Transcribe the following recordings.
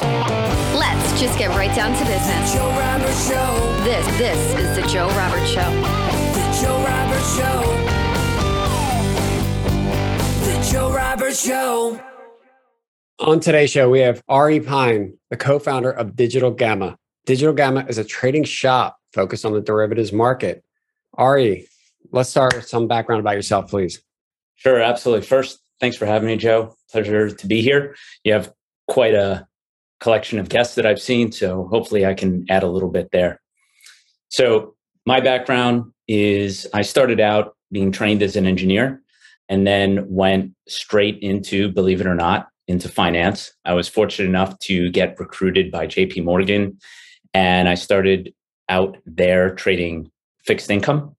Let's just get right down to business. Joe Robert Show. This this is the Joe Robert Show. The Joe Robert Show. The Joe Robert Show. On today's show, we have Ari Pine, the co founder of Digital Gamma. Digital Gamma is a trading shop focused on the derivatives market. Ari, let's start with some background about yourself, please. Sure, absolutely. First, thanks for having me, Joe. Pleasure to be here. You have quite a collection of guests that I've seen, so hopefully I can add a little bit there. So, my background is I started out being trained as an engineer and then went straight into, believe it or not, into finance. I was fortunate enough to get recruited by JP Morgan and I started out there trading fixed income.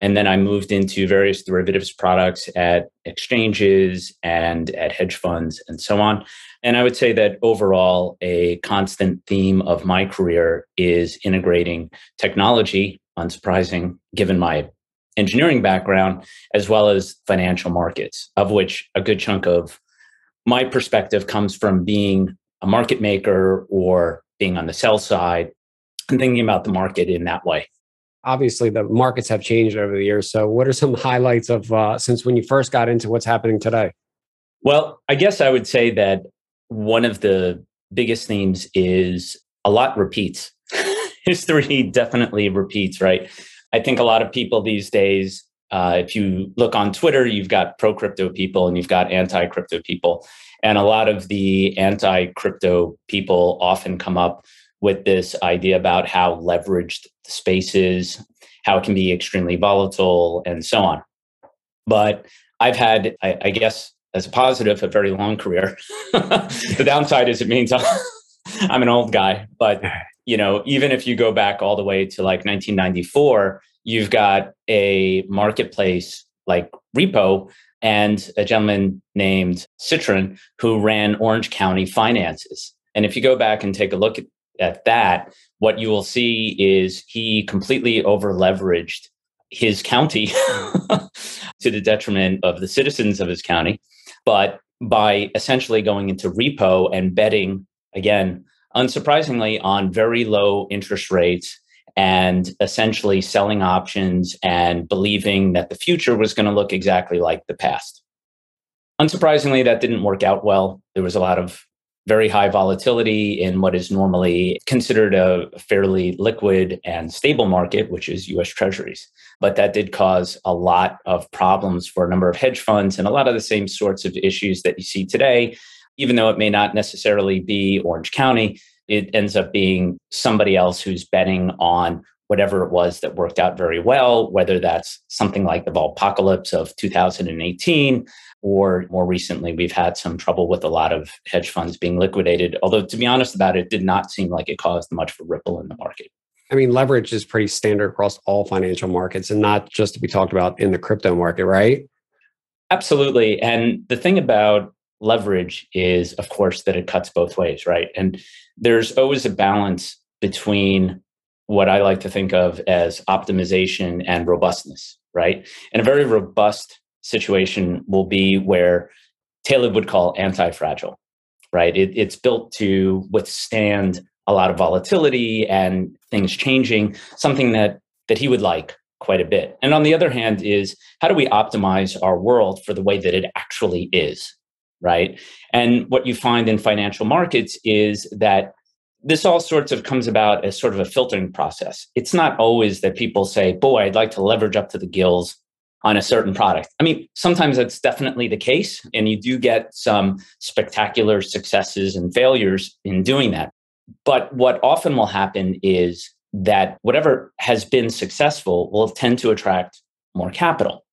And then I moved into various derivatives products at exchanges and at hedge funds and so on. And I would say that overall, a constant theme of my career is integrating technology, unsurprising given my engineering background, as well as financial markets, of which a good chunk of my perspective comes from being a market maker or being on the sell side and thinking about the market in that way. Obviously, the markets have changed over the years. So, what are some highlights of uh, since when you first got into what's happening today? Well, I guess I would say that one of the biggest themes is a lot repeats. History definitely repeats, right? I think a lot of people these days, uh, if you look on Twitter, you've got pro crypto people and you've got anti crypto people. And a lot of the anti crypto people often come up with this idea about how leveraged the space is, how it can be extremely volatile, and so on. But I've had, I, I guess, as a positive, a very long career. the downside is it means I'm, an old guy. But you know, even if you go back all the way to like 1994, you've got a marketplace like Repo and a gentleman named Citron who ran Orange County finances. And if you go back and take a look at at that, what you will see is he completely over leveraged his county to the detriment of the citizens of his county. But by essentially going into repo and betting, again, unsurprisingly, on very low interest rates and essentially selling options and believing that the future was going to look exactly like the past. Unsurprisingly, that didn't work out well. There was a lot of very high volatility in what is normally considered a fairly liquid and stable market, which is US Treasuries. But that did cause a lot of problems for a number of hedge funds and a lot of the same sorts of issues that you see today. Even though it may not necessarily be Orange County, it ends up being somebody else who's betting on whatever it was that worked out very well, whether that's something like the apocalypse of 2018 or more recently, we've had some trouble with a lot of hedge funds being liquidated. Although, to be honest about it, it did not seem like it caused much of a ripple in the market. I mean, leverage is pretty standard across all financial markets and not just to be talked about in the crypto market, right? Absolutely. And the thing about leverage is, of course, that it cuts both ways, right? And there's always a balance between what I like to think of as optimization and robustness, right? And a very robust situation will be where Taleb would call anti-fragile, right? It, it's built to withstand a lot of volatility and things changing, something that that he would like quite a bit. And on the other hand is how do we optimize our world for the way that it actually is, right? And what you find in financial markets is that this all sorts of comes about as sort of a filtering process. It's not always that people say, boy, I'd like to leverage up to the gills on a certain product. I mean, sometimes that's definitely the case, and you do get some spectacular successes and failures in doing that. But what often will happen is that whatever has been successful will tend to attract more capital.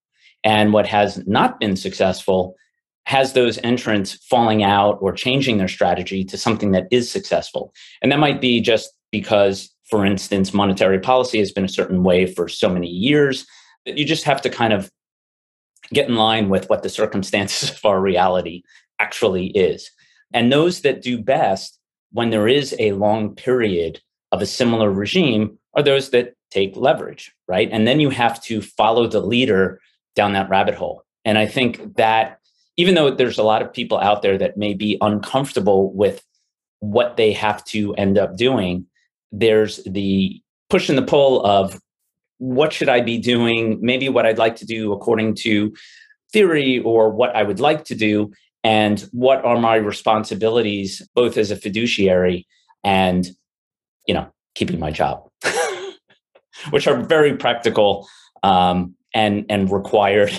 And what has not been successful has those entrants falling out or changing their strategy to something that is successful. And that might be just because, for instance, monetary policy has been a certain way for so many years that you just have to kind of get in line with what the circumstances of our reality actually is. And those that do best when there is a long period of a similar regime are those that take leverage, right? And then you have to follow the leader down that rabbit hole. And I think that even though there's a lot of people out there that may be uncomfortable with what they have to end up doing, there's the push and the pull of what should I be doing, maybe what I'd like to do according to theory or what I would like to do, and what are my responsibilities both as a fiduciary and, you know, keeping my job, which are very practical um, and and required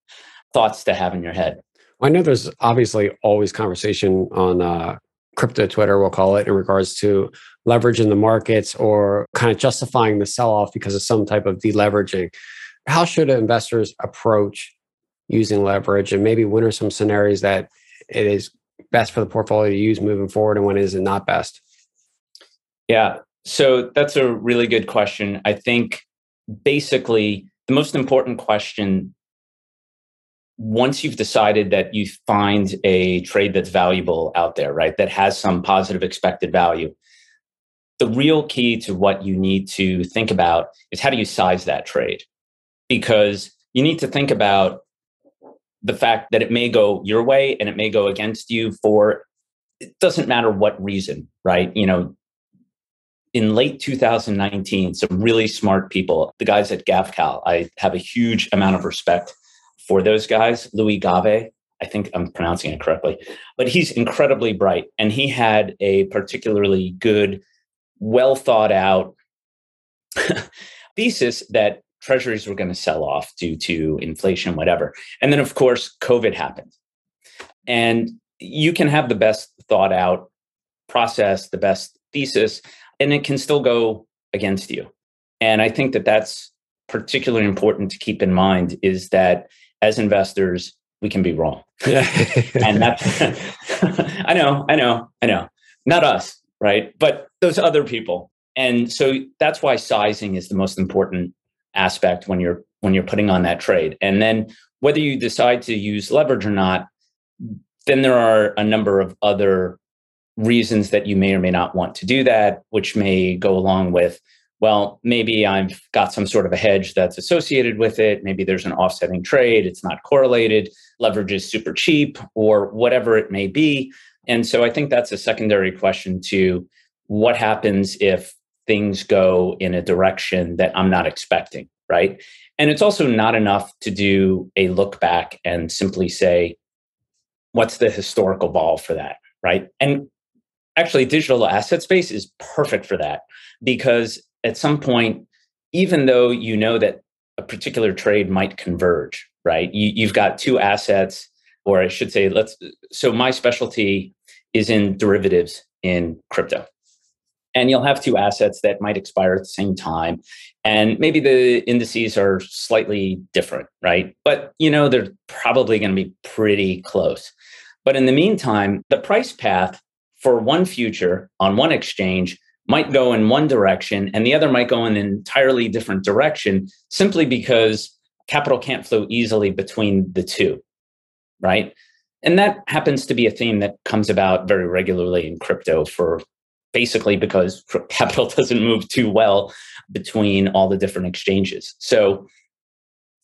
thoughts to have in your head. I know there's obviously always conversation on uh, crypto Twitter, we'll call it, in regards to leverage in the markets or kind of justifying the sell off because of some type of deleveraging. How should investors approach using leverage and maybe when are some scenarios that it is best for the portfolio to use moving forward and when is it not best? Yeah. So that's a really good question. I think basically the most important question once you've decided that you find a trade that's valuable out there, right, that has some positive expected value, the real key to what you need to think about is how do you size that trade? Because you need to think about the fact that it may go your way and it may go against you for it doesn't matter what reason, right? You know, in late 2019, some really smart people, the guys at GaveKal, I have a huge amount of respect for those guys. Louis Gave, I think I'm pronouncing it correctly, but he's incredibly bright and he had a particularly good, well thought out thesis that treasuries were going to sell off due to inflation, whatever. And then, of course, COVID happened. And you can have the best thought out process, the best thesis, and it can still go against you. And I think that that's particularly important to keep in mind is that as investors, we can be wrong. and that's, I know, I know, I know. Not us, right? But those other people. And so that's why sizing is the most important aspect when you're when you're putting on that trade. And then whether you decide to use leverage or not, then there are a number of other reasons that you may or may not want to do that, which may go along with well, maybe I've got some sort of a hedge that's associated with it. Maybe there's an offsetting trade, it's not correlated, leverage is super cheap, or whatever it may be. And so I think that's a secondary question to what happens if things go in a direction that I'm not expecting, right? And it's also not enough to do a look back and simply say, what's the historical vol for that, right? And actually, digital asset space is perfect for that because at some point, even though you know that a particular trade might converge, right? You, you've got two assets, or I should say, let's. So my specialty is in derivatives in crypto. And you'll have two assets that might expire at the same time. And maybe the indices are slightly different, right? But you know, they're probably going to be pretty close. But in the meantime, the price path for one future on one exchange might go in one direction and the other might go in an entirely different direction simply because capital can't flow easily between the two, right? And that happens to be a theme that comes about very regularly in crypto for basically because capital doesn't move too well between all the different exchanges. So,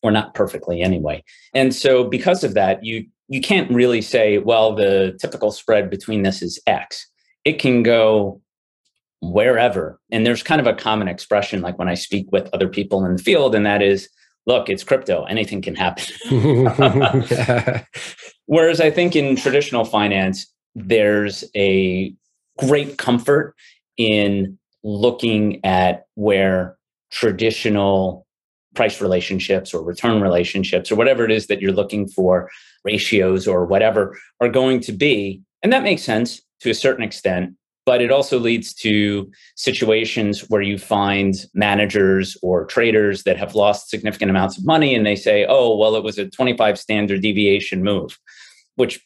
or not perfectly anyway. And so because of that, you you can't really say, well, the typical spread between this is X. It can go wherever. And there's kind of a common expression, like when I speak with other people in the field, and that is, look, it's crypto, anything can happen. Whereas I think in traditional finance, there's a great comfort in looking at where traditional price relationships or return relationships or whatever it is that you're looking for, ratios or whatever, are going to be. And that makes sense to a certain extent but it also leads to situations where you find managers or traders that have lost significant amounts of money and they say, oh, well, it was a 25 standard deviation move, which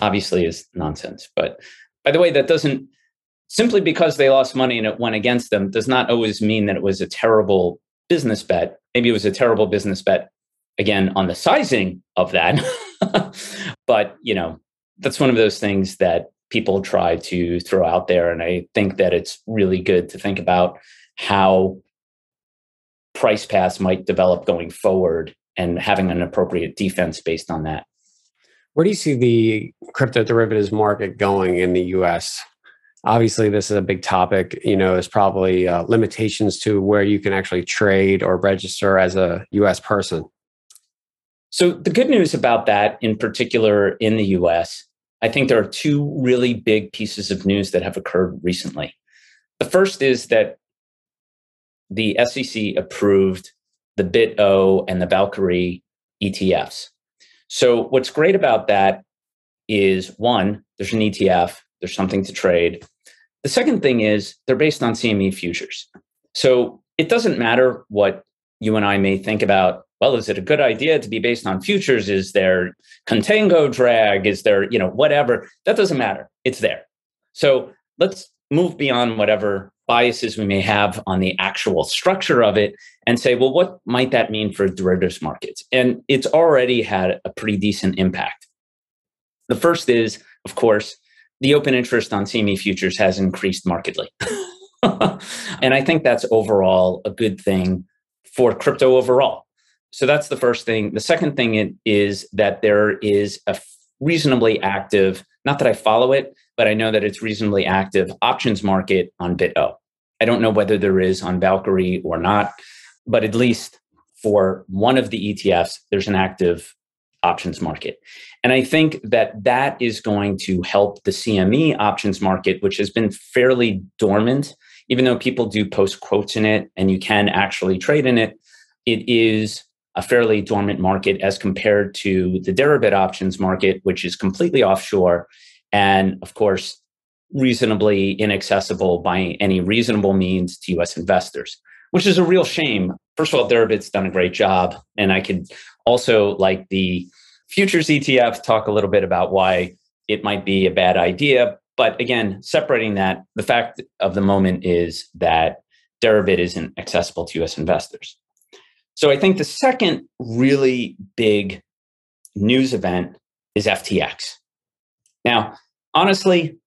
obviously is nonsense. But by the way, that doesn't simply because they lost money and it went against them does not always mean that it was a terrible business bet. Maybe it was a terrible business bet again on the sizing of that. but, you know, that's one of those things that people try to throw out there. And I think that it's really good to think about how price paths might develop going forward and having an appropriate defense based on that. Where do you see the crypto derivatives market going in the US? Obviously this is a big topic. You know, there's probably uh, limitations to where you can actually trade or register as a U.S. person. So the good news about that, in particular in the U.S., I think there are two really big pieces of news that have occurred recently. The first is that the SEC approved the BitO and the Valkyrie ETFs. So, what's great about that is one, there's an ETF, there's something to trade. The second thing is they're based on CME futures. So, it doesn't matter what you and I may think about. Well, is it a good idea to be based on futures? Is there contango drag? Is there, you know, whatever? That doesn't matter. It's there. So let's move beyond whatever biases we may have on the actual structure of it and say, well, what might that mean for derivatives markets? And it's already had a pretty decent impact. The first is, of course, the open interest on CME futures has increased markedly. and I think that's overall a good thing for crypto overall. So that's the first thing. The second thing is that there is a reasonably active, not that I follow it, but I know that it's reasonably active options market on BitO. I don't know whether there is on Valkyrie or not, but at least for one of the ETFs, there's an active options market. And I think that that is going to help the CME options market, which has been fairly dormant, even though people do post quotes in it and you can actually trade in it. It is a fairly dormant market as compared to the Deribit options market, which is completely offshore and, of course, reasonably inaccessible by any reasonable means to US investors, which is a real shame. First of all, Deribit's done a great job. And I could also, like the futures ETF, talk a little bit about why it might be a bad idea. But again, separating that, the fact of the moment is that Deribit isn't accessible to US investors. So I think the second really big news event is FTX. Now, honestly,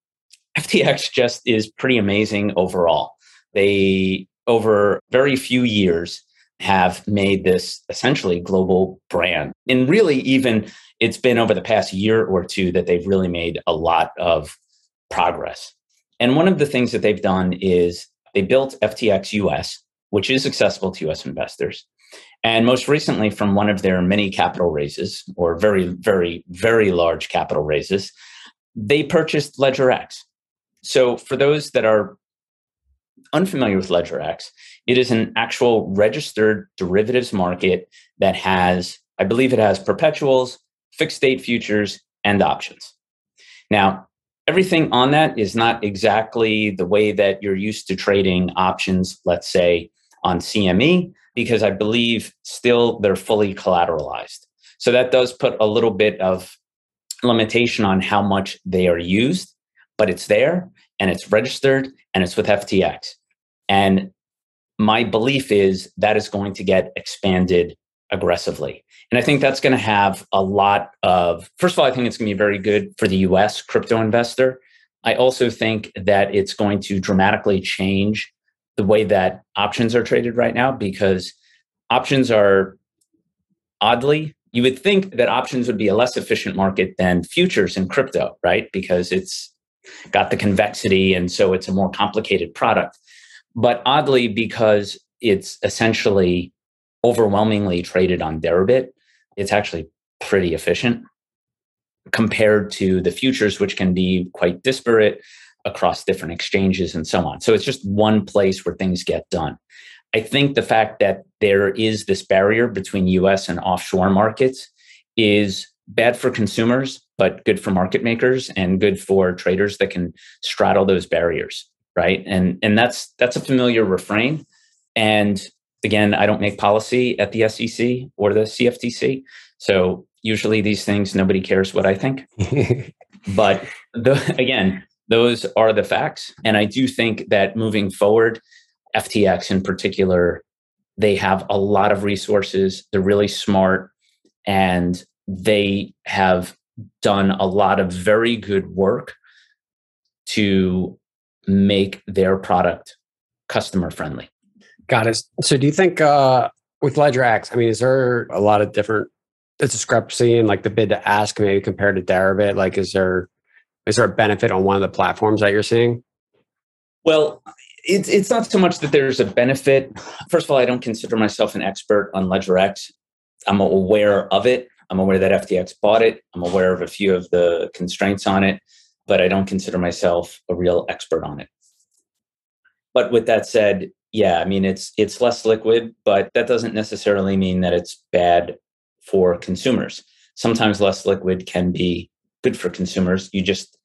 FTX just is pretty amazing overall. They, over very few years, have made this essentially global brand. And really, even it's been over the past year or two that they've really made a lot of progress. And one of the things that they've done is they built FTX US, which is accessible to US investors. And most recently, from one of their many capital raises, or very, very, very large capital raises, they purchased LedgerX. So, for those that are unfamiliar with LedgerX, it is an actual registered derivatives market that has, I believe it has perpetuals, fixed date futures, and options. Now, everything on that is not exactly the way that you're used to trading options, let's say on CME, because I believe still they're fully collateralized. So that does put a little bit of limitation on how much they are used, but it's there and it's registered and it's with FTX. And my belief is that is going to get expanded aggressively. And I think that's going to have a lot of, first of all, I think it's going to be very good for the US crypto investor. I also think that it's going to dramatically change the way that options are traded right now because options are oddly you would think that options would be a less efficient market than futures in crypto right because it's got the convexity and so it's a more complicated product but oddly because it's essentially overwhelmingly traded on deribit it's actually pretty efficient compared to the futures which can be quite disparate across different exchanges and so on. So it's just one place where things get done. I think the fact that there is this barrier between US and offshore markets is bad for consumers, but good for market makers and good for traders that can straddle those barriers, right? And and that's that's a familiar refrain. And again, I don't make policy at the SEC or the CFTC. So usually these things nobody cares what I think. but the, again, those are the facts. And I do think that moving forward, FTX in particular, they have a lot of resources. They're really smart and they have done a lot of very good work to make their product customer friendly. Got it. So do you think uh, with LedgerX, I mean, is there a lot of different the discrepancy in like the bid to ask maybe compared to Deribit? Like, is there is there a benefit on one of the platforms that you're seeing? Well, it's it's not so much that there's a benefit. First of all, I don't consider myself an expert on LedgerX. I'm aware of it. I'm aware that FTX bought it. I'm aware of a few of the constraints on it, but I don't consider myself a real expert on it. But with that said, yeah, I mean it's it's less liquid, but that doesn't necessarily mean that it's bad for consumers. Sometimes less liquid can be good for consumers. You just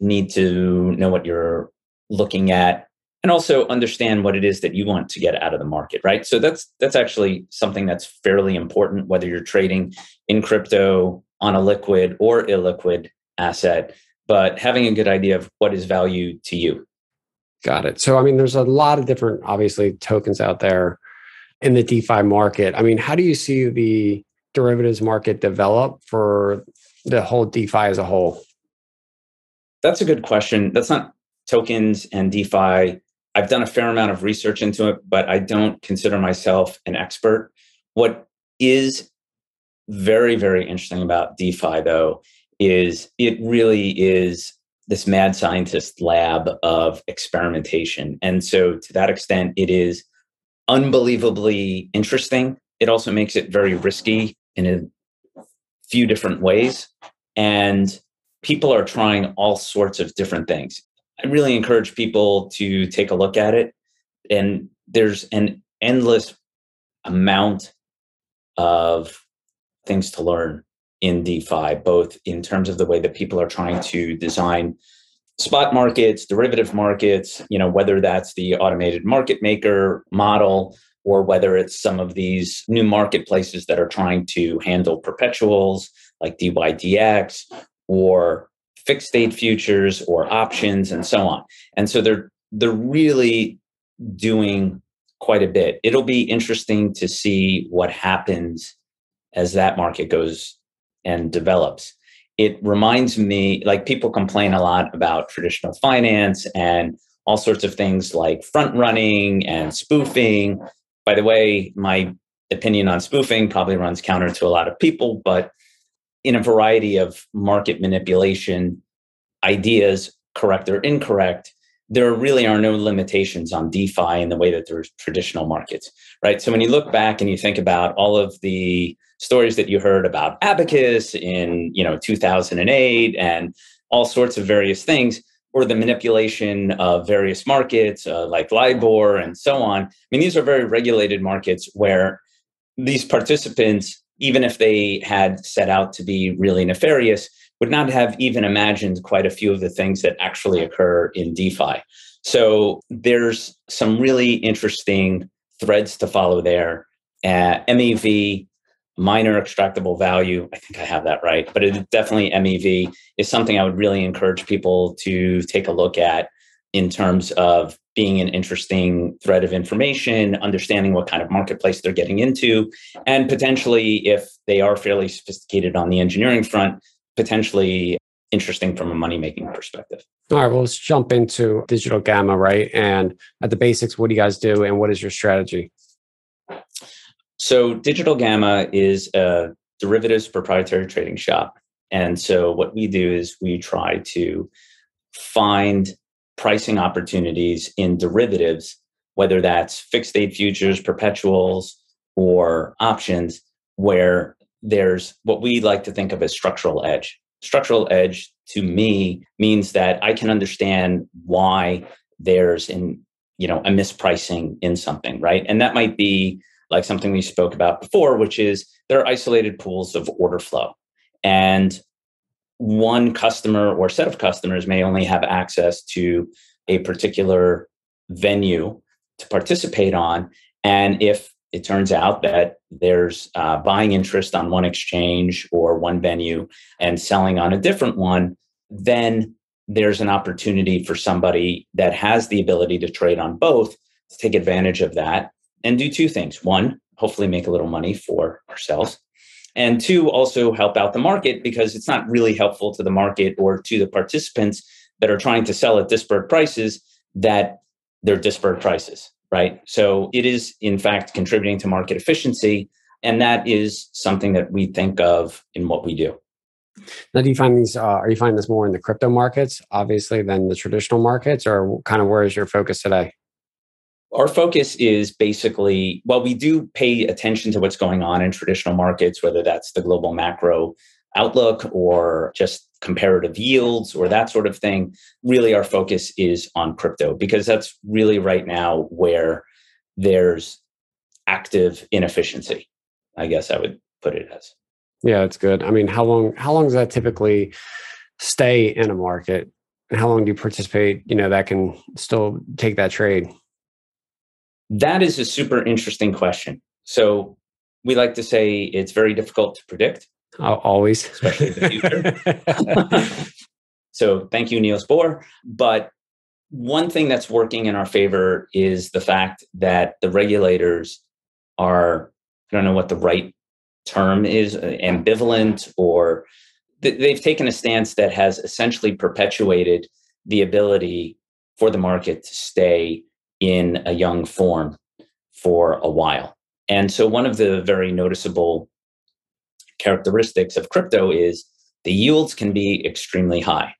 need to know what you're looking at and also understand what it is that you want to get out of the market right so that's that's actually something that's fairly important whether you're trading in crypto on a liquid or illiquid asset but having a good idea of what is value to you. Got it. So i mean there's a lot of different obviously tokens out there in the defi market. I mean how do you see the derivatives market develop for the whole defi as a whole? That's a good question. That's not tokens and defi. I've done a fair amount of research into it, but I don't consider myself an expert. What is very, very interesting about DeFi, though, is it really is this mad scientist lab of experimentation. And so, to that extent, it is unbelievably interesting. It also makes it very risky in a few different ways. And people are trying all sorts of different things. I really encourage people to take a look at it. And there's an endless amount of things to learn in DeFi, both in terms of the way that people are trying to design spot markets, derivative markets, you know, whether that's the automated market maker model or whether it's some of these new marketplaces that are trying to handle perpetuals like DYDX or fixed date futures or options and so on. And so they're they're really doing quite a bit. It'll be interesting to see what happens as that market goes and develops. It reminds me like people complain a lot about traditional finance and all sorts of things like front running and spoofing. By the way, my opinion on spoofing probably runs counter to a lot of people, but in a variety of market manipulation ideas, correct or incorrect, there really are no limitations on DeFi in the way that there's traditional markets, right? So when you look back and you think about all of the stories that you heard about Abacus in you know 2008 and all sorts of various things, or the manipulation of various markets uh, like LIBOR and so on. I mean, these are very regulated markets where these participants even if they had set out to be really nefarious, would not have even imagined quite a few of the things that actually occur in DeFi. So there's some really interesting threads to follow there. Uh, MEV, miner extractable value, I think I have that right, but it definitely MEV is something I would really encourage people to take a look at in terms of being an interesting thread of information, understanding what kind of marketplace they're getting into, and potentially, if they are fairly sophisticated on the engineering front, potentially interesting from a money making perspective. All right, well, let's jump into Digital Gamma, right? And at the basics, what do you guys do and what is your strategy? So, Digital Gamma is a derivatives proprietary trading shop. And so, what we do is we try to find pricing opportunities in derivatives, whether that's fixed date futures, perpetuals, or options, where there's what we like to think of as structural edge. Structural edge to me means that I can understand why there's in you know a mispricing in something, right? And that might be like something we spoke about before, which is there are isolated pools of order flow. And one customer or set of customers may only have access to a particular venue to participate on. And if it turns out that there's uh, buying interest on one exchange or one venue and selling on a different one, then there's an opportunity for somebody that has the ability to trade on both to take advantage of that and do two things. One, hopefully make a little money for ourselves and two also help out the market because it's not really helpful to the market or to the participants that are trying to sell at disparate prices that they're disparate prices right so it is in fact contributing to market efficiency and that is something that we think of in what we do Now, do you find these? Uh, are you finding this more in the crypto markets, obviously, than the traditional markets, or kind of where is your focus today? Our focus is basically, well, we do pay attention to what's going on in traditional markets, whether that's the global macro outlook or just comparative yields or that sort of thing. Really, our focus is on crypto because that's really right now where there's active inefficiency. I guess I would put it as. Yeah, it's good. I mean, how long how long does that typically stay in a market? And how long do you participate, you know, that can still take that trade? That is a super interesting question. So we like to say it's very difficult to predict. Always. Especially in the future. so thank you, Niels Bohr. But one thing that's working in our favor is the fact that the regulators are, I don't know what the right term is, uh, ambivalent, or th- they've taken a stance that has essentially perpetuated the ability for the market to stay in a young form for a while. And so, one of the very noticeable characteristics of crypto is the yields can be extremely high.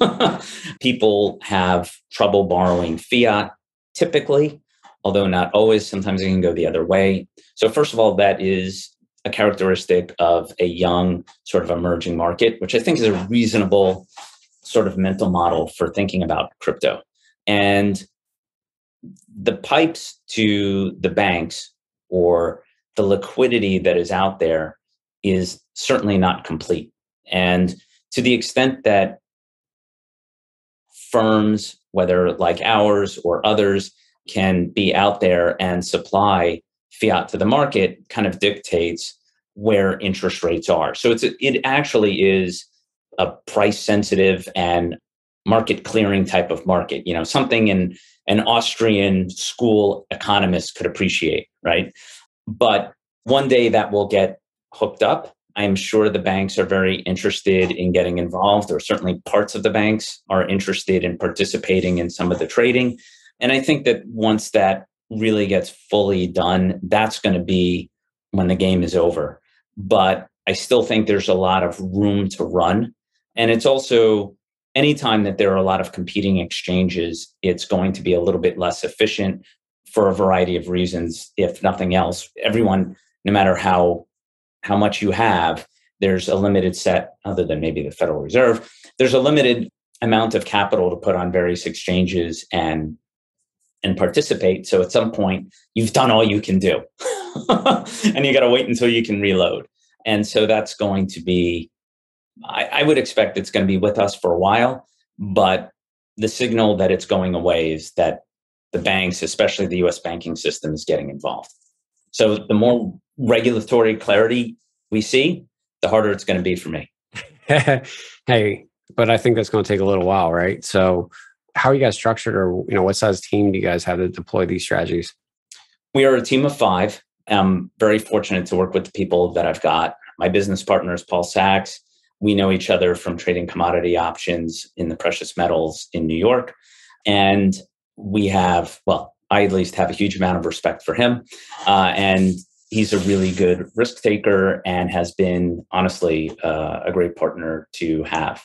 People have trouble borrowing fiat typically, although not always. Sometimes it can go the other way. So, first of all, that is a characteristic of a young, sort of emerging market, which I think is a reasonable sort of mental model for thinking about crypto. And the pipes to the banks or the liquidity that is out there is certainly not complete. And to the extent that firms, whether like ours or others, can be out there and supply fiat to the market, kind of dictates where interest rates are. So it's it actually is a price sensitive and market clearing type of market. You know, something in an Austrian school economist could appreciate, right? But one day that will get hooked up. I'm sure the banks are very interested in getting involved, or certainly parts of the banks are interested in participating in some of the trading. And I think that once that really gets fully done, that's going to be when the game is over. But I still think there's a lot of room to run. And it's also anytime that there are a lot of competing exchanges, it's going to be a little bit less efficient for a variety of reasons. If nothing else, everyone, no matter how how much you have, there's a limited set, other than maybe the Federal Reserve, there's a limited amount of capital to put on various exchanges and and participate. So at some point, you've done all you can do, and you got to wait until you can reload. And so that's going to be I, I would expect it's going to be with us for a while, but the signal that it's going away is that the banks, especially the US banking system, is getting involved. So the more regulatory clarity we see, the harder it's going to be for me. hey, but I think that's going to take a little while, right? So how are you guys structured or you know what size team do you guys have to deploy these strategies? We are a team of five. I'm very fortunate to work with the people that I've got. My business partner is Paul Sachs. We know each other from trading commodity options in the precious metals in New York. And we have, well, I at least have a huge amount of respect for him. Uh, and he's a really good risk taker and has been, honestly, uh, a great partner to have.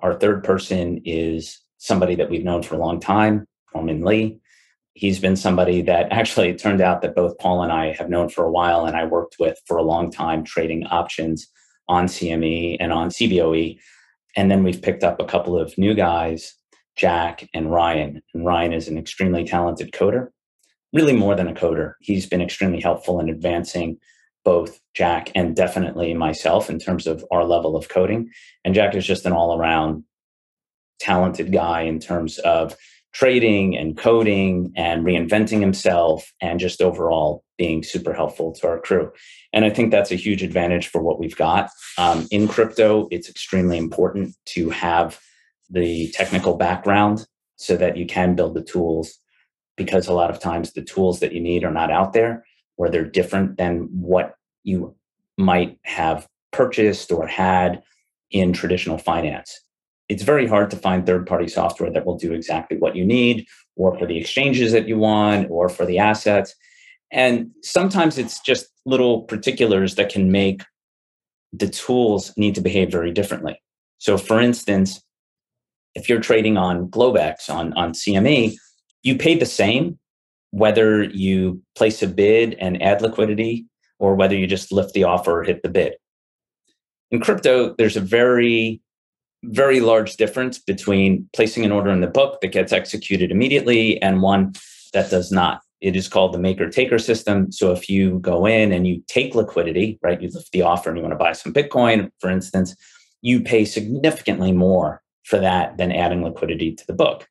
Our third person is somebody that we've known for a long time, Coleman Lee. He's been somebody that actually it turned out that both Paul and I have known for a while, and I worked with for a long time trading options on CME and on CBOE. And then we've picked up a couple of new guys, Jack and Ryan. And Ryan is an extremely talented coder, really more than a coder. He's been extremely helpful in advancing both Jack and definitely myself in terms of our level of coding. And Jack is just an all around talented guy in terms of trading and coding and reinventing himself and just overall being super helpful to our crew. And I think that's a huge advantage for what we've got. Um, in crypto, it's extremely important to have the technical background so that you can build the tools because a lot of times the tools that you need are not out there or they're different than what you might have purchased or had in traditional finance. It's very hard to find third party software that will do exactly what you need or for the exchanges that you want or for the assets. And sometimes it's just little particulars that can make the tools need to behave very differently. So, for instance, if you're trading on Globex on, on CME, you pay the same whether you place a bid and add liquidity or whether you just lift the offer or hit the bid. In crypto, there's a very, very large difference between placing an order in the book that gets executed immediately and one that does not. It is called the maker taker system. So if you go in and you take liquidity, right, you lift the offer and you want to buy some Bitcoin, for instance, you pay significantly more for that than adding liquidity to the book.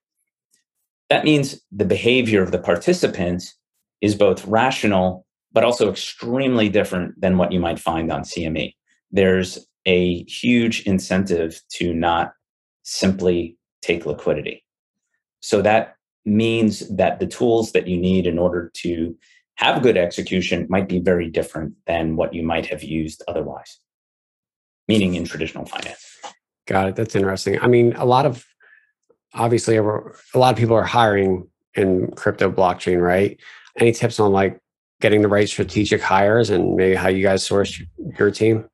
That means the behavior of the participants is both rational, but also extremely different than what you might find on CME. There's a huge incentive to not simply take liquidity. So that means that the tools that you need in order to have good execution might be very different than what you might have used otherwise, meaning in traditional finance. Got it. That's interesting. I mean, a lot of obviously a lot of people are hiring in crypto blockchain, right? Any tips on like getting the right strategic hires and maybe how you guys source your team?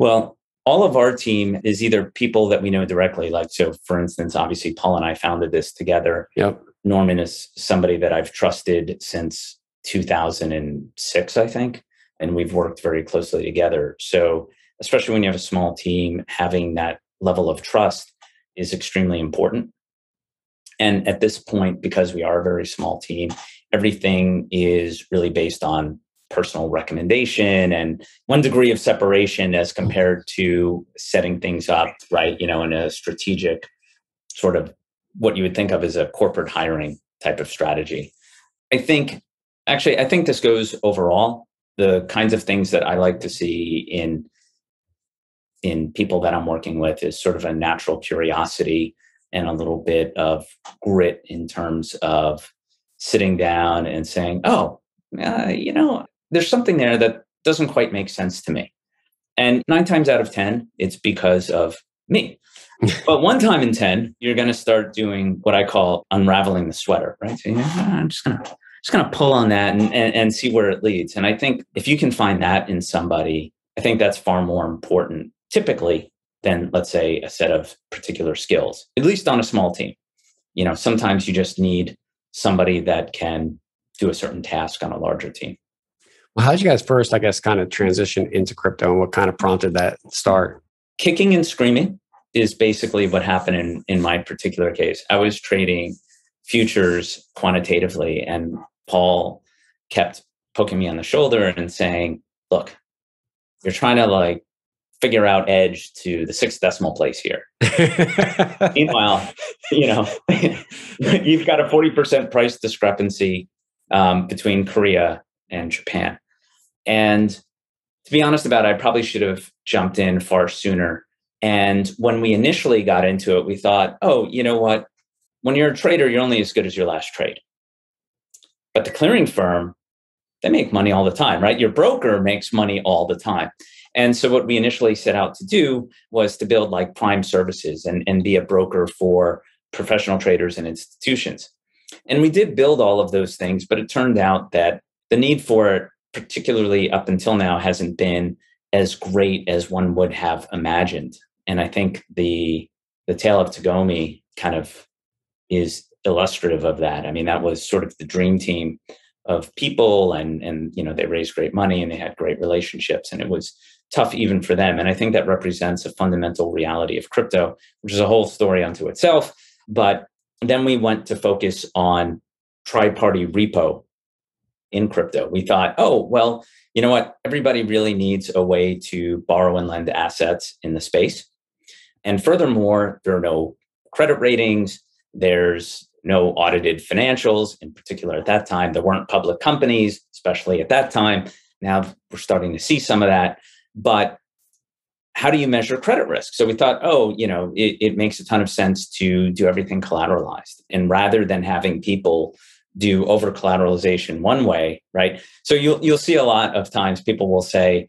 Well, all of our team is either people that we know directly, like so for instance, obviously Paul and I founded this together. Yep. Norman is somebody that I've trusted since 2006, I think, and we've worked very closely together. So, especially when you have a small team, having that level of trust is extremely important. And at this point, because we are a very small team, everything is really based on personal recommendation and one degree of separation as compared to setting things up, right? You know, in a strategic sort of what you would think of as a corporate hiring type of strategy. I think, actually, I think this goes overall. The kinds of things that I like to see in in people that I'm working with is sort of a natural curiosity and a little bit of grit in terms of sitting down and saying, oh, uh, you know, there's something there that doesn't quite make sense to me. And nine times out of 10, it's because of me. but one time in 10, you're going to start doing what I call unraveling the sweater, right? So, you know, I'm just going to just to pull on that and, and, and see where it leads. And I think if you can find that in somebody, I think that's far more important typically than let's say a set of particular skills at least on a small team you know sometimes you just need somebody that can do a certain task on a larger team well how did you guys first i guess kind of transition into crypto and what kind of prompted that start kicking and screaming is basically what happened in in my particular case i was trading futures quantitatively and paul kept poking me on the shoulder and saying look you're trying to like figure out edge to the sixth decimal place here. Meanwhile, you know, you've got a 40% price discrepancy um, between Korea and Japan. And to be honest about it, I probably should have jumped in far sooner. And when we initially got into it, we thought, oh, you know what? When you're a trader, you're only as good as your last trade. But the clearing firm, they make money all the time, right? Your broker makes money all the time. And so what we initially set out to do was to build like prime services and, and be a broker for professional traders and institutions. And we did build all of those things, but it turned out that the need for it, particularly up until now, hasn't been as great as one would have imagined. And I think the the tale of Tagomi kind of is illustrative of that. I mean, that was sort of the dream team of people and and you know they raised great money and they had great relationships and it was tough even for them. And I think that represents a fundamental reality of crypto, which is a whole story unto itself. But then we went to focus on tri party repo in crypto. We thought, oh, well, you know what? Everybody really needs a way to borrow and lend assets in the space. And furthermore, there are no credit ratings, there's no audited financials. In particular, at that time, there weren't public companies, especially at that time. Now we're starting to see some of that but how do you measure credit risk? So we thought, oh, you know, it, it, makes a ton of sense to do everything collateralized. And rather than having people do over collateralization one way, right? So you'll you'll see a lot of times people will say,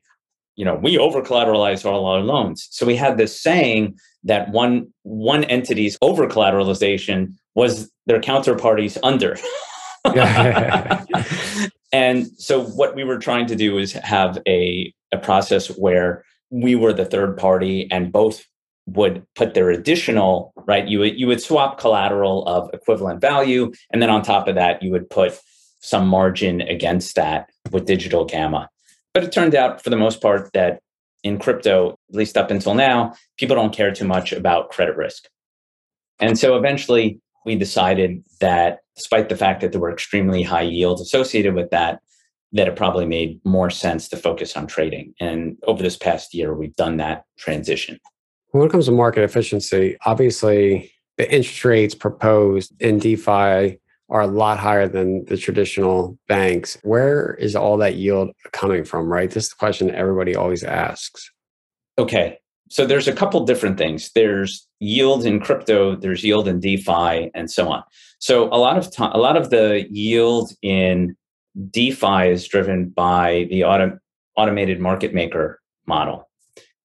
you know, we over collateralize all our loans. So we had this saying that one one entity's over collateralization was their counterparties under. and so what we were trying to do is have a, a process where we were the third party and both would put their additional right you would you would swap collateral of equivalent value and then on top of that you would put some margin against that with digital gamma. But it turned out for the most part that in crypto at least up until now people don't care too much about credit risk. And so eventually we decided that despite the fact that there were extremely high yields associated with that that it probably made more sense to focus on trading. And over this past year we've done that transition when it comes to market efficiency, obviously the interest rates proposed in DeFi are a lot higher than the traditional banks. Where is all that yield coming from, right? This is the question everybody always asks. Okay. So there's a couple different things. There's yield in crypto, there's yield in DeFi, and so on. So a lot of time, a lot of the yield in DeFi is driven by the auto, automated market maker model.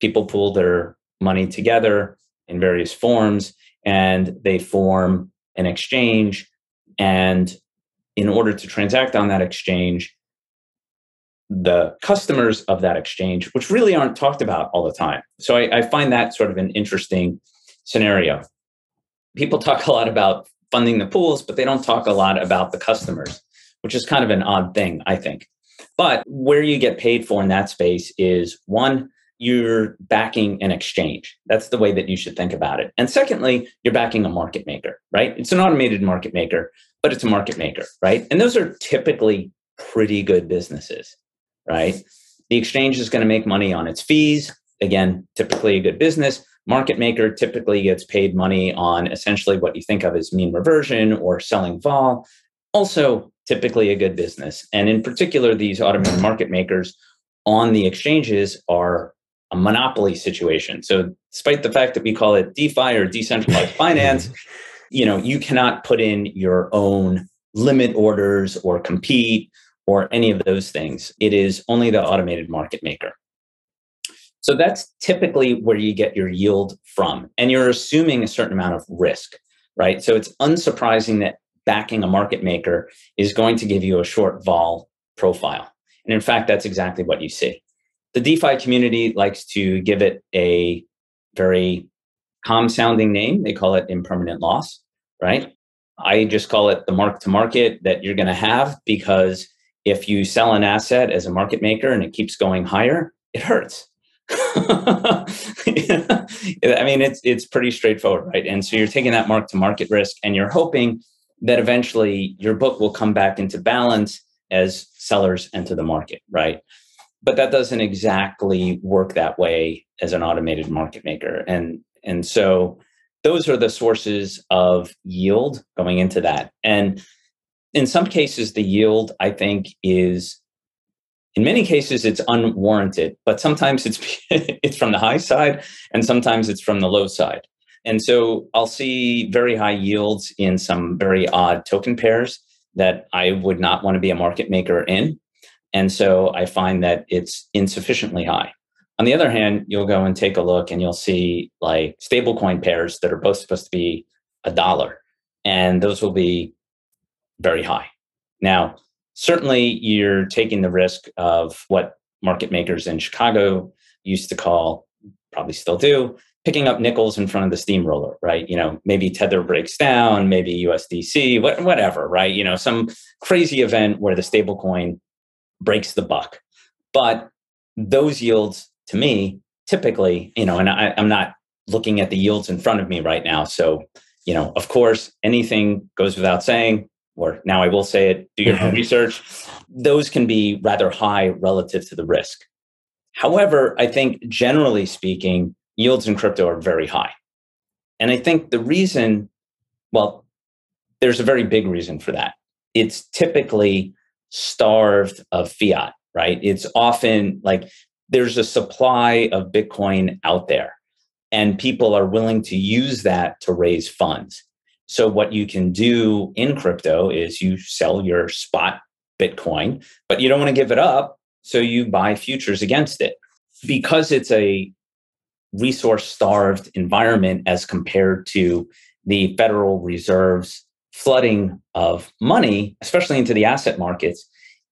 People pool their money together in various forms and they form an exchange. And in order to transact on that exchange, the customers of that exchange, which really aren't talked about all the time. So I, I, find that sort of an interesting scenario. People talk a lot about funding the pools, but they don't talk a lot about the customers, which is kind of an odd thing, I think. But where you get paid for in that space is one, you're backing an exchange. That's the way that you should think about it. And secondly, you're backing a market maker, right? It's an automated market maker, but it's a market maker, right? And those are typically pretty good businesses, right? The exchange is going to make money on its fees. Again, typically a good business. Market maker typically gets paid money on essentially what you think of as mean reversion or selling vol. Also, typically a good business. And in particular, these automated market makers on the exchanges are a monopoly situation. So despite the fact that we call it DeFi or decentralized finance, you know, you cannot put in your own limit orders or compete or any of those things. It is only the automated market maker. So that's typically where you get your yield from. And you're assuming a certain amount of risk, right? So it's unsurprising that backing a market maker is going to give you a short vol profile. And in fact, that's exactly what you see. The DeFi community likes to give it a very calm sounding name. They call it impermanent loss, right? I just call it the mark to market that you're going to have because if you sell an asset as a market maker and it keeps going higher, it hurts. I mean, it's it's pretty straightforward, right? And so you're taking that mark to market risk, and you're hoping that eventually your book will come back into balance as sellers enter the market, right? But that doesn't exactly work that way as an automated market maker. And and so those are the sources of yield going into that. And in some cases the yield i think is in many cases it's unwarranted but sometimes it's it's from the high side and sometimes it's from the low side. And so i'll see very high yields in some very odd token pairs that i would not want to be a market maker in and so I find that it's insufficiently high. On the other hand, you'll go and take a look and you'll see like stablecoin pairs that are both supposed to be a dollar, and those will be very high. Now, certainly you're taking the risk of what market makers in Chicago used to call, probably still do, picking up nickels in front of the steamroller, right? You know, maybe Tether breaks down, maybe USDC, whatever, right? You know, some crazy event where the stablecoin breaks the buck. But those yields to me, typically, you know, and I, I'm not looking at the yields in front of me right now. So, you know, of course, anything goes without saying, or now I will say it, do your research. Those can be rather high relative to the risk. However, I think generally speaking, yields in crypto are very high. And I think the reason, well, there's a very big reason for that. It's typically starved of fiat, right? It's often like there's a supply of Bitcoin out there, and people are willing to use that to raise funds. So, what you can do in crypto is you sell your spot Bitcoin, but you don't want to give it up. So, you buy futures against it. Because it's a resource starved environment as compared to the Federal Reserve's flooding of money, especially into the asset markets,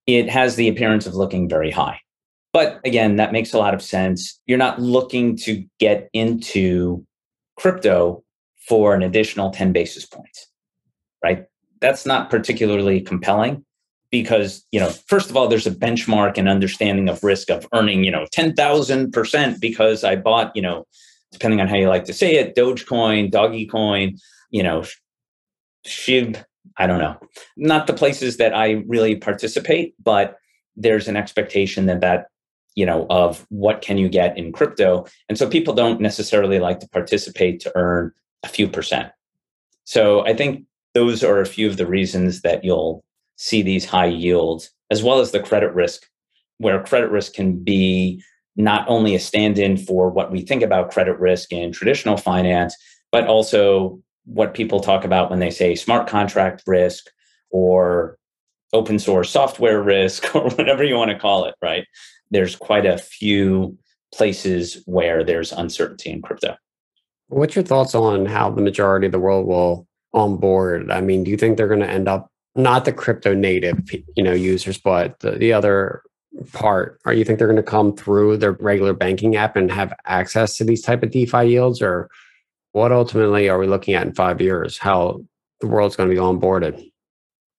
it has the appearance of looking very high. But again, that makes a lot of sense. You're not looking to get into crypto for an additional 10 basis points, right? That's not particularly compelling because, you know, first of all, there's a benchmark and understanding of risk of earning, you know, 10,000% because I bought, you know, depending on how you like to say it, Dogecoin, Doggy Coin, you know, Shib, I don't know. Not the places that I really participate, but there's an expectation that that you know of what can you get in crypto and so people don't necessarily like to participate to earn a few percent so i think those are a few of the reasons that you'll see these high yields as well as the credit risk where credit risk can be not only a stand-in for what we think about credit risk in traditional finance but also what people talk about when they say smart contract risk or open source software risk or whatever you want to call it right there's quite a few places where there's uncertainty in crypto. What's your thoughts on how the majority of the world will onboard? I mean, do you think they're going to end up not the crypto native, you know, users, but the, the other part? Or you think they're going to come through their regular banking app and have access to these type of DeFi yields, or what ultimately are we looking at in five years? How the world's going to be onboarded?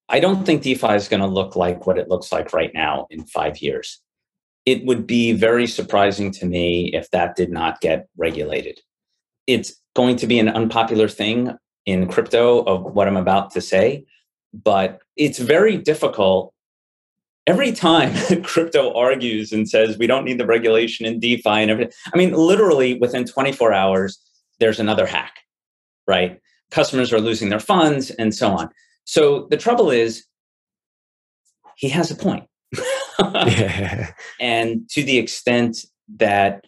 I don't think DeFi is going to look like what it looks like right now in five years it would be very surprising to me if that did not get regulated. It's going to be an unpopular thing in crypto of what I'm about to say, but it's very difficult. Every time crypto argues and says we don't need the regulation in DeFi and everything, I mean, literally within 24 hours, there's another hack, right? Customers are losing their funds and so on. So the trouble is, he has a point. and to the extent that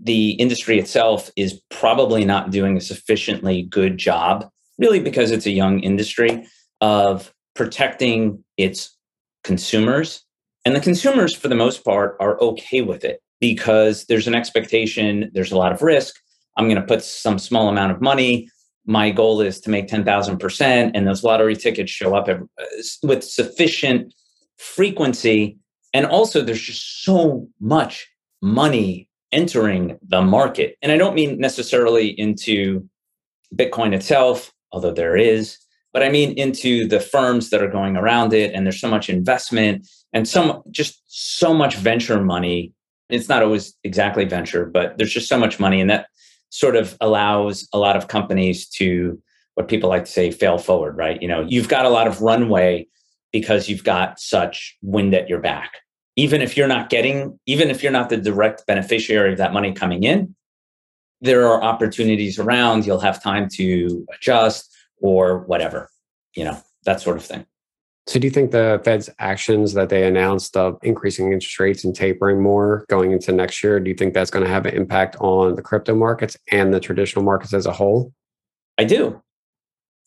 the industry itself is probably not doing a sufficiently good job, really because it's a young industry, of protecting its consumers. And the consumers, for the most part, are okay with it because there's an expectation, there's a lot of risk. I'm going to put some small amount of money. My goal is to make 10,000%, and those lottery tickets show up uh, with sufficient frequency and also, there's just so much money entering the market. And I don't mean necessarily into Bitcoin itself, although there is, but I mean into the firms that are going around it. And there's so much investment and some just so much venture money. It's not always exactly venture, but there's just so much money. And that sort of allows a lot of companies to what people like to say fail forward, right? You know, you've got a lot of runway because you've got such wind at your back. Even if you're not getting, even if you're not the direct beneficiary of that money coming in, there are opportunities around. You'll have time to adjust or whatever, you know, that sort of thing. So, do you think the Fed's actions that they announced of increasing interest rates and tapering more going into next year, do you think that's going to have an impact on the crypto markets and the traditional markets as a whole? I do.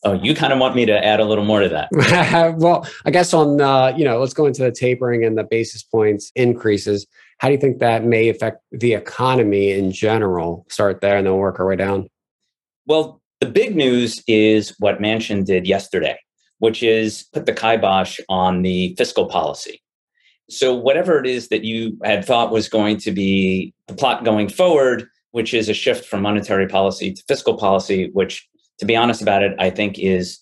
Oh, you kind of want me to add a little more to that. well, I guess on uh, you know, let's go into the tapering and the basis points increases. How do you think that may affect the economy in general? Start there and then work our way down. Well, the big news is what Manchin did yesterday, which is put the kibosh on the fiscal policy. So whatever it is that you had thought was going to be the plot going forward, which is a shift from monetary policy to fiscal policy, which to be honest about it, I think is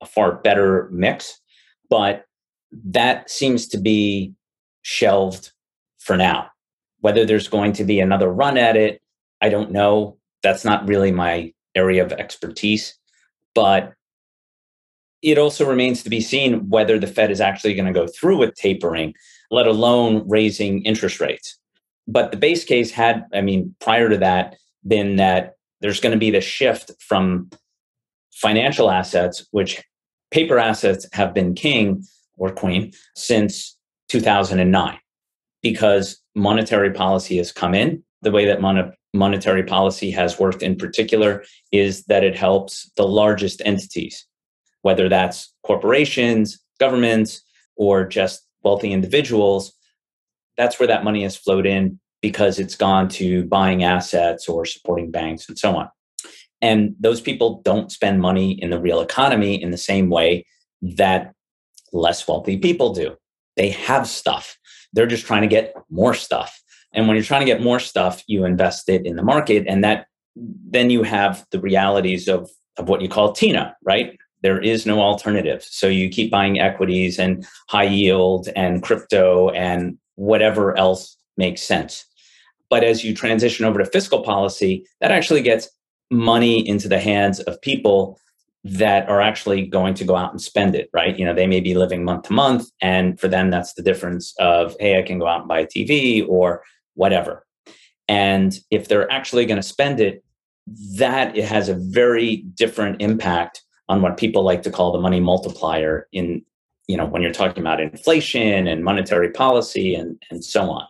a far better mix. But that seems to be shelved for now. Whether there's going to be another run at it, I don't know. That's not really my area of expertise. But it also remains to be seen whether the Fed is actually going to go through with tapering, let alone raising interest rates. But the base case had, I mean, prior to that, been that there's going to be the shift from financial assets, which paper assets have been king or queen since 2009 because monetary policy has come in. The way that mon- monetary policy has worked in particular is that it helps the largest entities, whether that's corporations, governments, or just wealthy individuals. That's where that money has flowed in because it's gone to buying assets or supporting banks and so on. And those people don't spend money in the real economy in the same way that less wealthy people do. they have stuff. They're just trying to get more stuff. And when you're trying to get more stuff, you invest it in the market. And that then you have the realities of, of what you call TINA, right? There is no alternative. So you keep buying equities and high yield and crypto and whatever else makes sense. But as you transition over to fiscal policy, that actually gets money into the hands of people that are actually going to go out and spend it, right? You know, they may be living month to month. And for them, that's the difference of, hey, I can go out and buy a TV or whatever. And if they're actually going to spend it, that it has a very different impact on what people like to call the money multiplier in, you know, when you're talking about inflation and monetary policy and, and so on.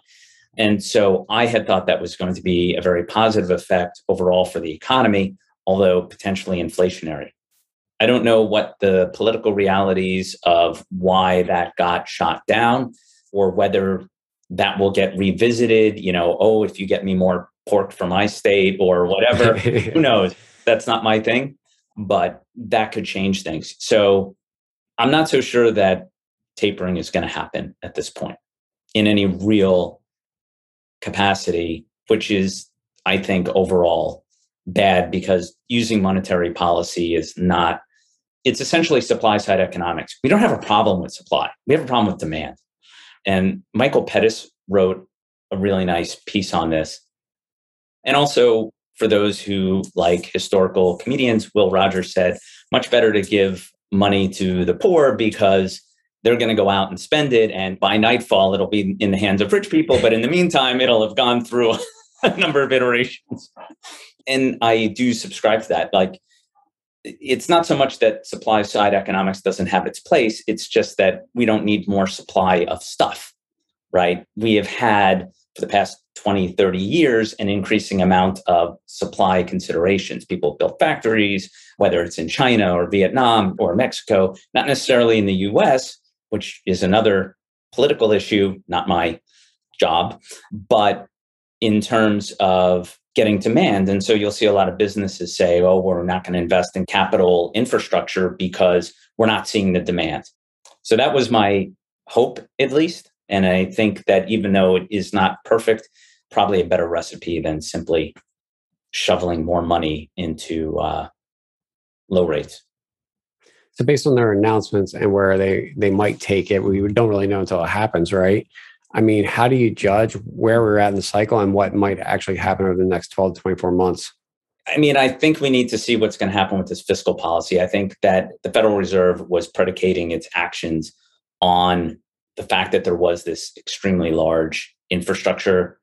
And so I had thought that was going to be a very positive effect overall for the economy, although potentially inflationary. I don't know what the political realities of why that got shot down or whether that will get revisited. You know, oh, if you get me more pork for my state or whatever, who knows? That's not my thing, but that could change things. So I'm not so sure that tapering is going to happen at this point in any real capacity, which is, I think, overall bad because using monetary policy is not it's essentially supply side economics. We don't have a problem with supply. We have a problem with demand. And Michael Pettis wrote a really nice piece on this. And also for those who like historical comedians, Will Rogers said, much better to give money to the poor because they're going to go out and spend it. And by nightfall, it'll be in the hands of rich people. But in the meantime, it'll have gone through a number of iterations. And I do subscribe to that. Like, it's not so much that supply side economics doesn't have its place it's just that we don't need more supply of stuff right we have had for the past 20 30 years an increasing amount of supply considerations people built factories whether it's in china or vietnam or mexico not necessarily in the us which is another political issue not my job but in terms of getting demand. And so you'll see a lot of businesses say, oh, we're not going to invest in capital infrastructure because we're not seeing the demand. So that was my hope, at least. And I think that even though it is not perfect, probably a better recipe than simply shoveling more money into uh, low rates. So based on their announcements and where they they might take it, we don't really know until it happens, right? I mean, how do you judge where we're at in the cycle and what might actually happen over the next 12 to 24 months? I mean, I think we need to see what's going to happen with this fiscal policy. I think that the Federal Reserve was predicating its actions on the fact that there was this extremely large infrastructure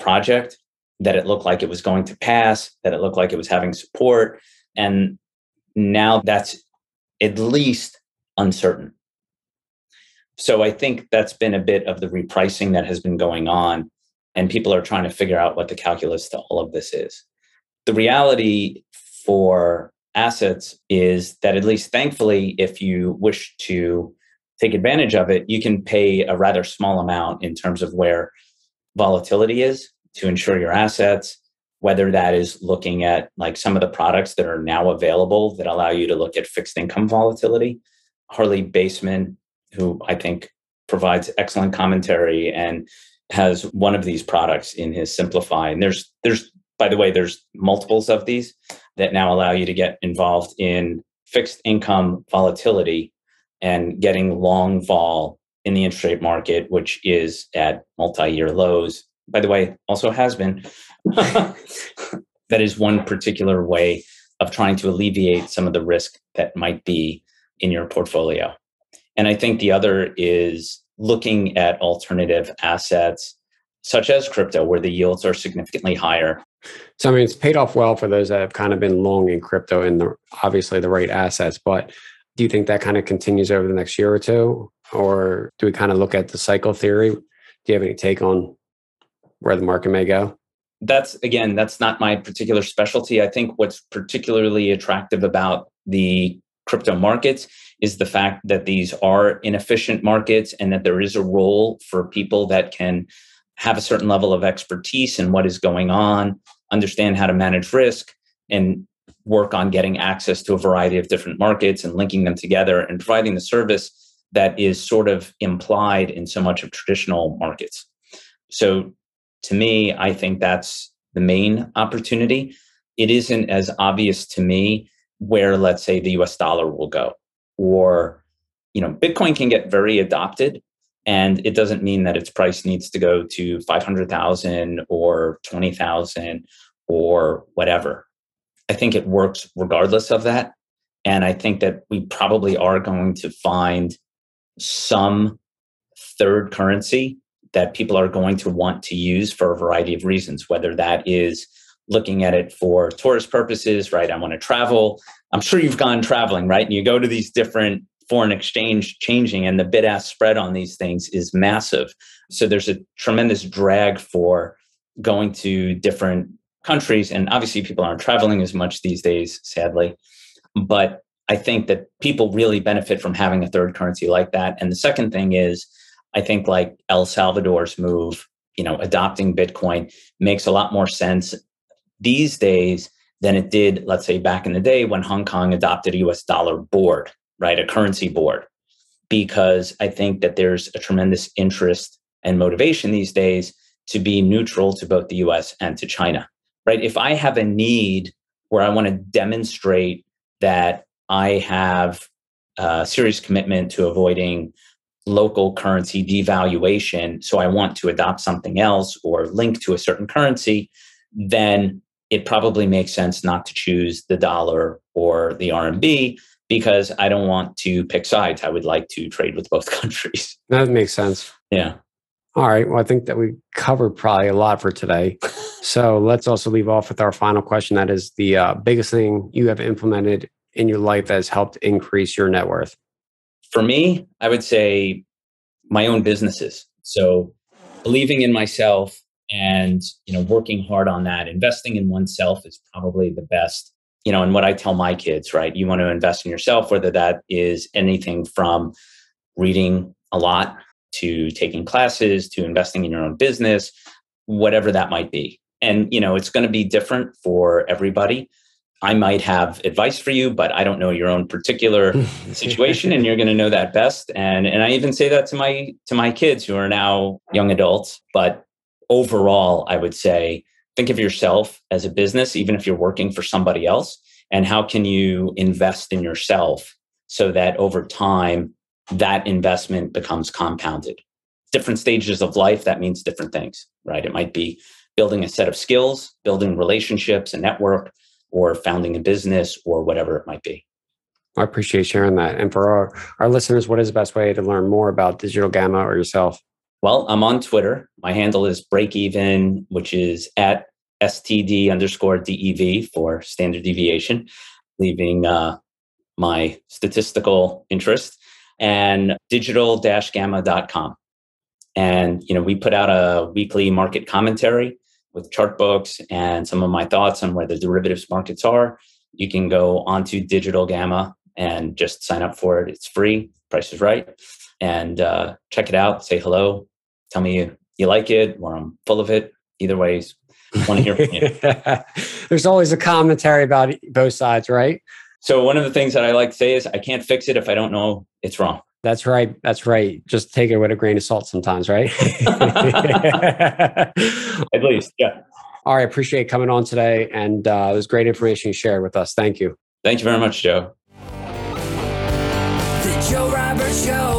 project, that it looked like it was going to pass, that it looked like it was having support. And now that's at least uncertain. So I think that's been a bit of the repricing that has been going on. And people are trying to figure out what the calculus to all of this is. The reality for assets is that, at least thankfully, if you wish to take advantage of it, you can pay a rather small amount in terms of where volatility is to insure your assets, whether that is looking at like some of the products that are now available that allow you to look at fixed income volatility. Harley Bassman who I think provides excellent commentary and has one of these products in his Simplify. And there's there's by the way, there's multiples of these that now allow you to get involved in fixed income volatility and getting long vol in the interest rate market, which is at multi-year lows. By the way, also has been. that is one particular way of trying to alleviate some of the risk that might be in your portfolio. And I think the other is looking at alternative assets such as crypto, where the yields are significantly higher. So, I mean, it's paid off well for those that have kind of been long in crypto and the, obviously the right assets. But do you think that kind of continues over the next year or two? Or do we kind of look at the cycle theory? Do you have any take on where the market may go? That's again, that's not my particular specialty. I think what's particularly attractive about the crypto markets is the fact that these are inefficient markets and that there is a role for people that can have a certain level of expertise in what is going on, understand how to manage risk, and work on getting access to a variety of different markets and linking them together and providing the service that is sort of implied in so much of traditional markets. So to me, I think that's the main opportunity. It isn't as obvious to me where, let's say, the US dollar will go. Or, you know, Bitcoin can get very adopted. And it doesn't mean that its price needs to go to 500,000 or 20,000 or whatever. I think it works regardless of that. And I think that we probably are going to find some third currency that people are going to want to use for a variety of reasons, whether that is looking at it for tourist purposes, right? I want to travel. I'm sure you've gone traveling, right? And you go to these different foreign exchange changing, and the bid ask spread on these things is massive. So there's a tremendous drag for going to different countries. And obviously, people aren't traveling as much these days, sadly. But I think that people really benefit from having a third currency like that. And the second thing is, I think like El Salvador's move, you know, adopting Bitcoin makes a lot more sense these days than it did, let's say, back in the day when Hong Kong adopted a US dollar board, right? A currency board. Because I think that there's a tremendous interest and motivation these days to be neutral to both the US and to China, right? If I have a need where I want to demonstrate that I have a serious commitment to avoiding local currency devaluation, so I want to adopt something else or link to a certain currency, then it probably makes sense not to choose the dollar or the RMB because I don't want to pick sides. I would like to trade with both countries. That makes sense. Yeah. All right. Well, I think that we covered probably a lot for today. so let's also leave off with our final question. That is the uh, biggest thing you have implemented in your life that has helped increase your net worth. For me, I would say my own businesses. So believing in myself and you know working hard on that investing in oneself is probably the best you know and what i tell my kids right you want to invest in yourself whether that is anything from reading a lot to taking classes to investing in your own business whatever that might be and you know it's going to be different for everybody I might have advice for you, but I don't know your own particular situation, and you're going to know that best. And and I even say that to my to my kids who are now young adults. But overall, I would say think of yourself as a business, even if you're working for somebody else, and how can you invest in yourself so that over time that investment becomes compounded. Different stages of life that means different things, right? It might be building a set of skills, building relationships, a network or founding a business or whatever it might be. I appreciate sharing that. And for our, our listeners, what is the best way to learn more about Digital Gamma or yourself? Well, I'm on Twitter. My handle is breakeven, which is at STD underscore DEV for standard deviation, leaving uh, my statistical interest, and digital-gamma.com. And, you know, we put out a weekly market commentary with chart books and some of my thoughts on where the derivatives markets are, you can go onto Digital Gamma and just sign up for it. It's free, price is right, and uh, check it out. Say hello, tell me you, you like it or I'm full of it. Either ways, want to hear from you. There's always a commentary about both sides, right? So one of the things that I like to say is I can't fix it if I don't know it's wrong. That's right. That's right. Just take it with a grain of salt sometimes, right? At least, yeah. All right. Appreciate coming on today. And uh, it was great information you shared with us. Thank you. Thank you very much, Joe. The Joe Roberts Show.